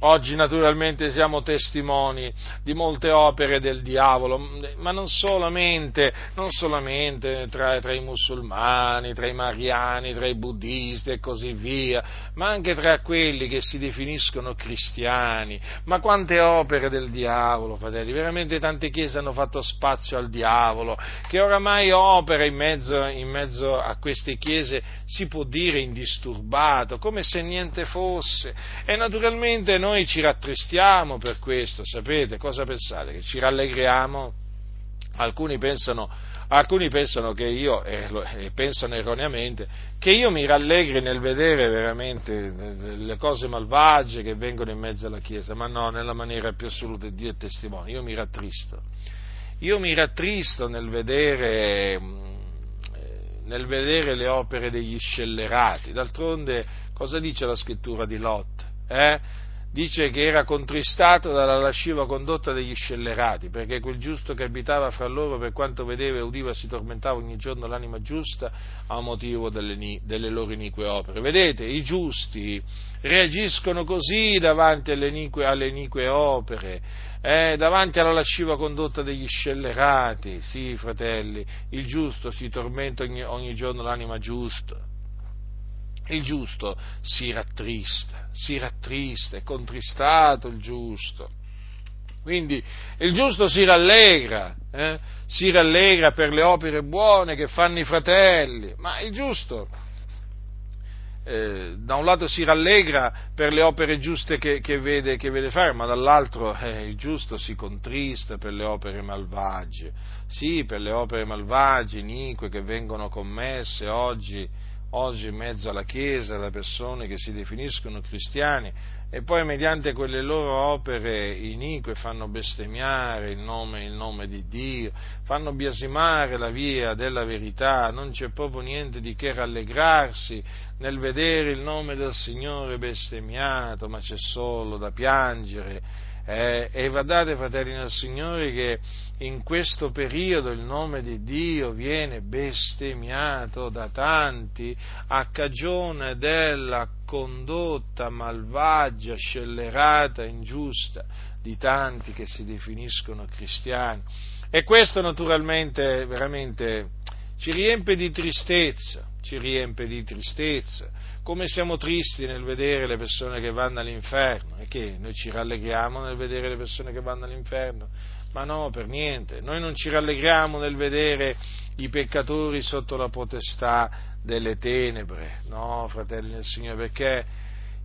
Oggi naturalmente siamo testimoni di molte opere del diavolo, ma non solamente, non solamente tra, tra, i musulmani, tra i mariani, tra i buddisti e così via, ma anche tra quelli che si definiscono cristiani. Ma quante opere del diavolo, fratelli? Veramente tante chiese hanno fatto spazio al diavolo, che oramai opera in mezzo, in mezzo a queste chiese, si può dire indisturbato, come se niente fosse. E naturalmente noi noi ci rattristiamo per questo, sapete? Cosa pensate? Che ci rallegriamo? Alcuni pensano, alcuni pensano che io, e pensano erroneamente, che io mi rallegri nel vedere veramente le cose malvagie che vengono in mezzo alla Chiesa, ma no, nella maniera più assoluta, Dio è testimone, io mi rattristo. Io mi rattristo nel vedere, nel vedere le opere degli scellerati. D'altronde, cosa dice la scrittura di Lot? Eh? Dice che era contristato dalla lasciva condotta degli scellerati, perché quel giusto che abitava fra loro, per quanto vedeva e udiva, si tormentava ogni giorno l'anima giusta a motivo delle, delle loro inique opere. Vedete, i giusti reagiscono così davanti alle inique, alle inique opere, eh, davanti alla lasciva condotta degli scellerati. Sì, fratelli, il giusto si tormenta ogni, ogni giorno l'anima giusta il giusto si rattrista, si rattrista, è contristato il giusto. Quindi il giusto si rallegra, eh? si rallegra per le opere buone che fanno i fratelli, ma il giusto eh, da un lato si rallegra per le opere giuste che, che, vede, che vede, fare, ma dall'altro eh, il giusto si contrista per le opere malvagie, sì, per le opere malvagie, inique che vengono commesse oggi, oggi in mezzo alla Chiesa da persone che si definiscono cristiani e poi mediante quelle loro opere inique fanno bestemmiare il nome, il nome, di Dio, fanno biasimare la via della verità, non c'è proprio niente di che rallegrarsi nel vedere il nome del Signore bestemmiato, ma c'è solo da piangere eh, e guardate, fratelli nel Signore, che in questo periodo il nome di Dio viene bestemmiato da tanti a cagione della condotta malvagia, scellerata, ingiusta di tanti che si definiscono cristiani. E questo naturalmente veramente ci riempie di tristezza, ci riempie di tristezza, come siamo tristi nel vedere le persone che vanno all'inferno. E che noi ci rallegriamo nel vedere le persone che vanno all'inferno, ma no, per niente, noi non ci rallegriamo nel vedere i peccatori sotto la potestà delle tenebre, no, fratelli del Signore, perché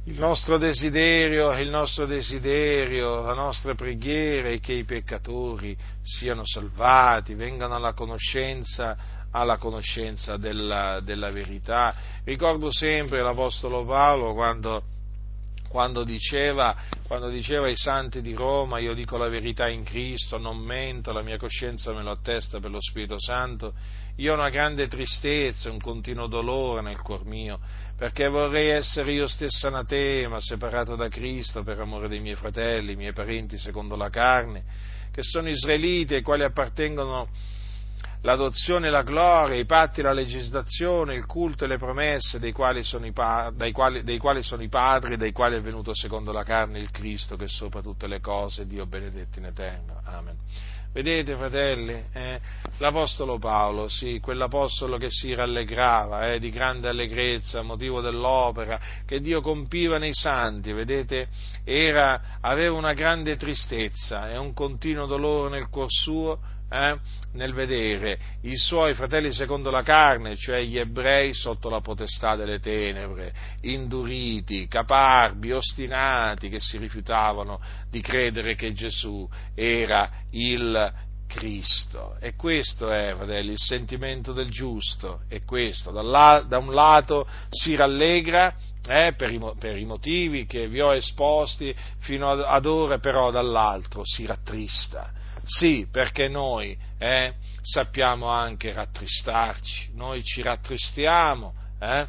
il nostro desiderio, il nostro desiderio, la nostra preghiera è che i peccatori siano salvati, vengano alla conoscenza alla conoscenza della, della verità. Ricordo sempre l'Apostolo Paolo quando, quando, diceva, quando diceva ai santi di Roma, io dico la verità in Cristo, non mento, la mia coscienza me lo attesta per lo Spirito Santo, io ho una grande tristezza, un continuo dolore nel cuor mio, perché vorrei essere io stesso anatema, separato da Cristo per amore dei miei fratelli, i miei parenti secondo la carne, che sono israeliti ai quali appartengono l'adozione e la gloria, i patti la legislazione, il culto e le promesse dei quali, sono i, quali, dei quali sono i padri, dei quali è venuto secondo la carne il Cristo che sopra tutte le cose, Dio benedetto in eterno. Amen. Vedete, fratelli, eh, l'Apostolo Paolo, sì, quell'Apostolo che si rallegrava eh, di grande allegrezza a motivo dell'opera che Dio compiva nei santi, vedete, era, aveva una grande tristezza e un continuo dolore nel cuor suo eh, nel vedere i suoi fratelli secondo la carne, cioè gli ebrei sotto la potestà delle tenebre, induriti, caparbi, ostinati, che si rifiutavano di credere che Gesù era il Cristo. E questo è, fratelli, il sentimento del giusto, è questo. Da un lato si rallegra eh, per, i, per, i, motivi che vi ho esposti fino ad, ad ora, però dall'altro si rattrista sì, perché noi eh, sappiamo anche rattristarci, noi ci rattristiamo, eh?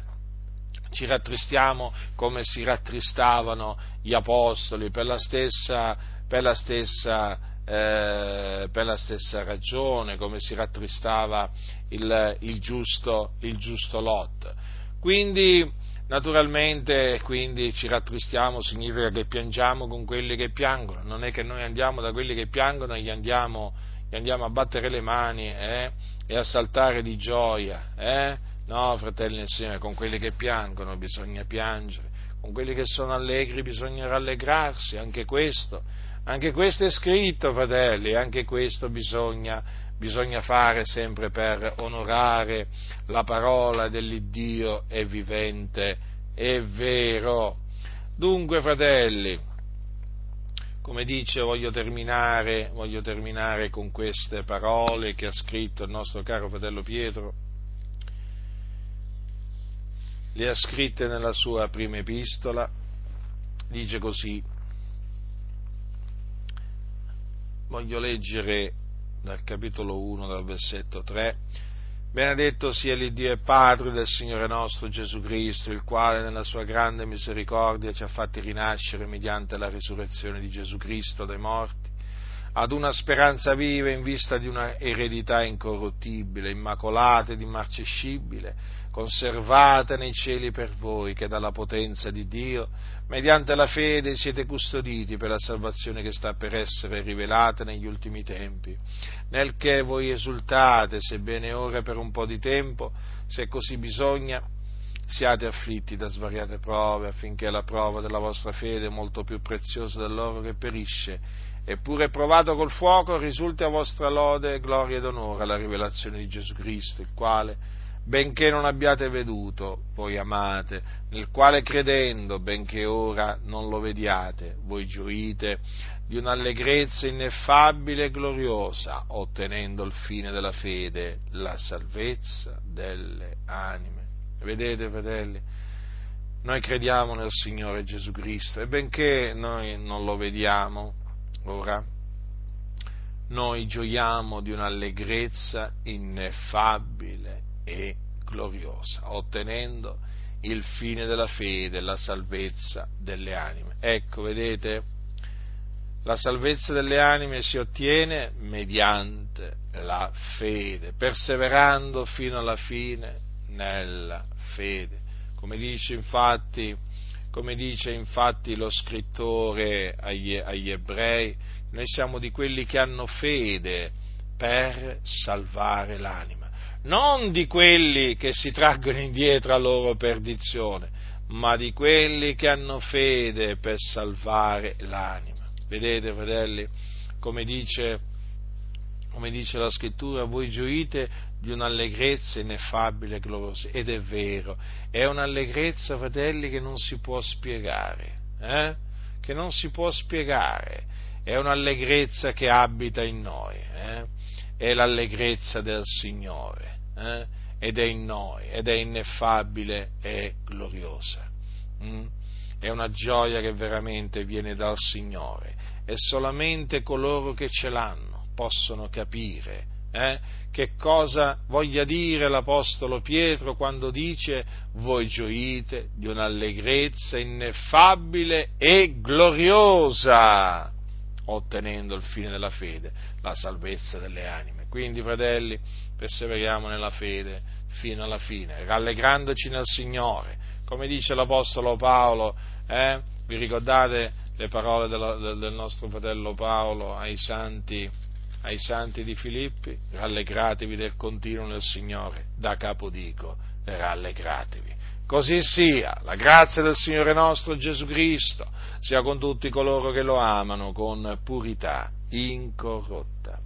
ci rattristiamo come si rattristavano gli apostoli per la stessa, per la stessa, eh, per la stessa ragione, come si rattristava il, il, giusto, il giusto Lot. Quindi, Naturalmente, quindi ci rattristiamo, significa che piangiamo con quelli che piangono, non è che noi andiamo da quelli che piangono e gli andiamo, gli andiamo a battere le mani eh, e a saltare di gioia. Eh? No, fratelli e Signore, con quelli che piangono bisogna piangere, con quelli che sono allegri bisogna rallegrarsi, anche questo, anche questo è scritto, fratelli, anche questo bisogna bisogna fare sempre per onorare la parola dell'Iddio è vivente e vero. Dunque, fratelli, come dice, voglio terminare, voglio terminare con queste parole che ha scritto il nostro caro fratello Pietro. Le ha scritte nella sua prima epistola, dice così, voglio leggere dal capitolo 1, dal versetto 3. Benedetto sia l'Iddio e Padre del Signore nostro Gesù Cristo, il quale nella sua grande misericordia ci ha fatti rinascere mediante la risurrezione di Gesù Cristo dai morti, ad una speranza viva in vista di una eredità incorruttibile, immacolata ed immarcescibile, conservate nei cieli per voi, che dalla potenza di Dio, mediante la fede, siete custoditi per la salvazione che sta per essere rivelata negli ultimi tempi, nel che voi esultate, sebbene ora per un po' di tempo, se così bisogna, siate afflitti da svariate prove, affinché la prova della vostra fede, molto più preziosa dell'oro che perisce, eppure provato col fuoco, risulti a vostra lode, gloria ed onore alla rivelazione di Gesù Cristo, il quale, benché non abbiate veduto, voi amate, nel quale credendo, benché ora non lo vediate, voi gioite di un'allegrezza ineffabile e gloriosa, ottenendo il fine della fede, la salvezza delle anime. Vedete, fratelli? Noi crediamo nel Signore Gesù Cristo e benché noi non lo vediamo ora, noi gioiamo di un'allegrezza ineffabile e gloriosa, ottenendo il fine della fede, la salvezza delle anime. Ecco, vedete, la salvezza delle anime si ottiene mediante la fede, perseverando fino alla fine nella fede. Come dice infatti, come dice infatti lo scrittore agli, agli ebrei, noi siamo di quelli che hanno fede per salvare l'anima, non di quelli che si traggono indietro a loro perdizione, ma di quelli che hanno fede per salvare l'anima. Vedete, fratelli, come dice, come dice la scrittura, voi gioite di un'allegrezza ineffabile e gloriosa. Ed è vero, è un'allegrezza, fratelli, che non si può spiegare, eh? che non si può spiegare, è un'allegrezza che abita in noi, eh? è l'allegrezza del Signore, eh? ed è in noi, ed è ineffabile e gloriosa. Mm? È una gioia che veramente viene dal Signore e solamente coloro che ce l'hanno possono capire eh, che cosa voglia dire l'Apostolo Pietro quando dice voi gioite di un'allegrezza ineffabile e gloriosa, ottenendo il fine della fede, la salvezza delle anime. Quindi, fratelli, perseveriamo nella fede fino alla fine, rallegrandoci nel Signore, come dice l'Apostolo Paolo, eh? vi ricordate le parole del, nostro fratello Paolo ai santi? ai santi di Filippi, rallegratevi del continuo nel Signore, da capo dico, rallegratevi. Così sia, la grazia del Signore nostro Gesù Cristo sia con tutti coloro che lo amano con purità incorrotta.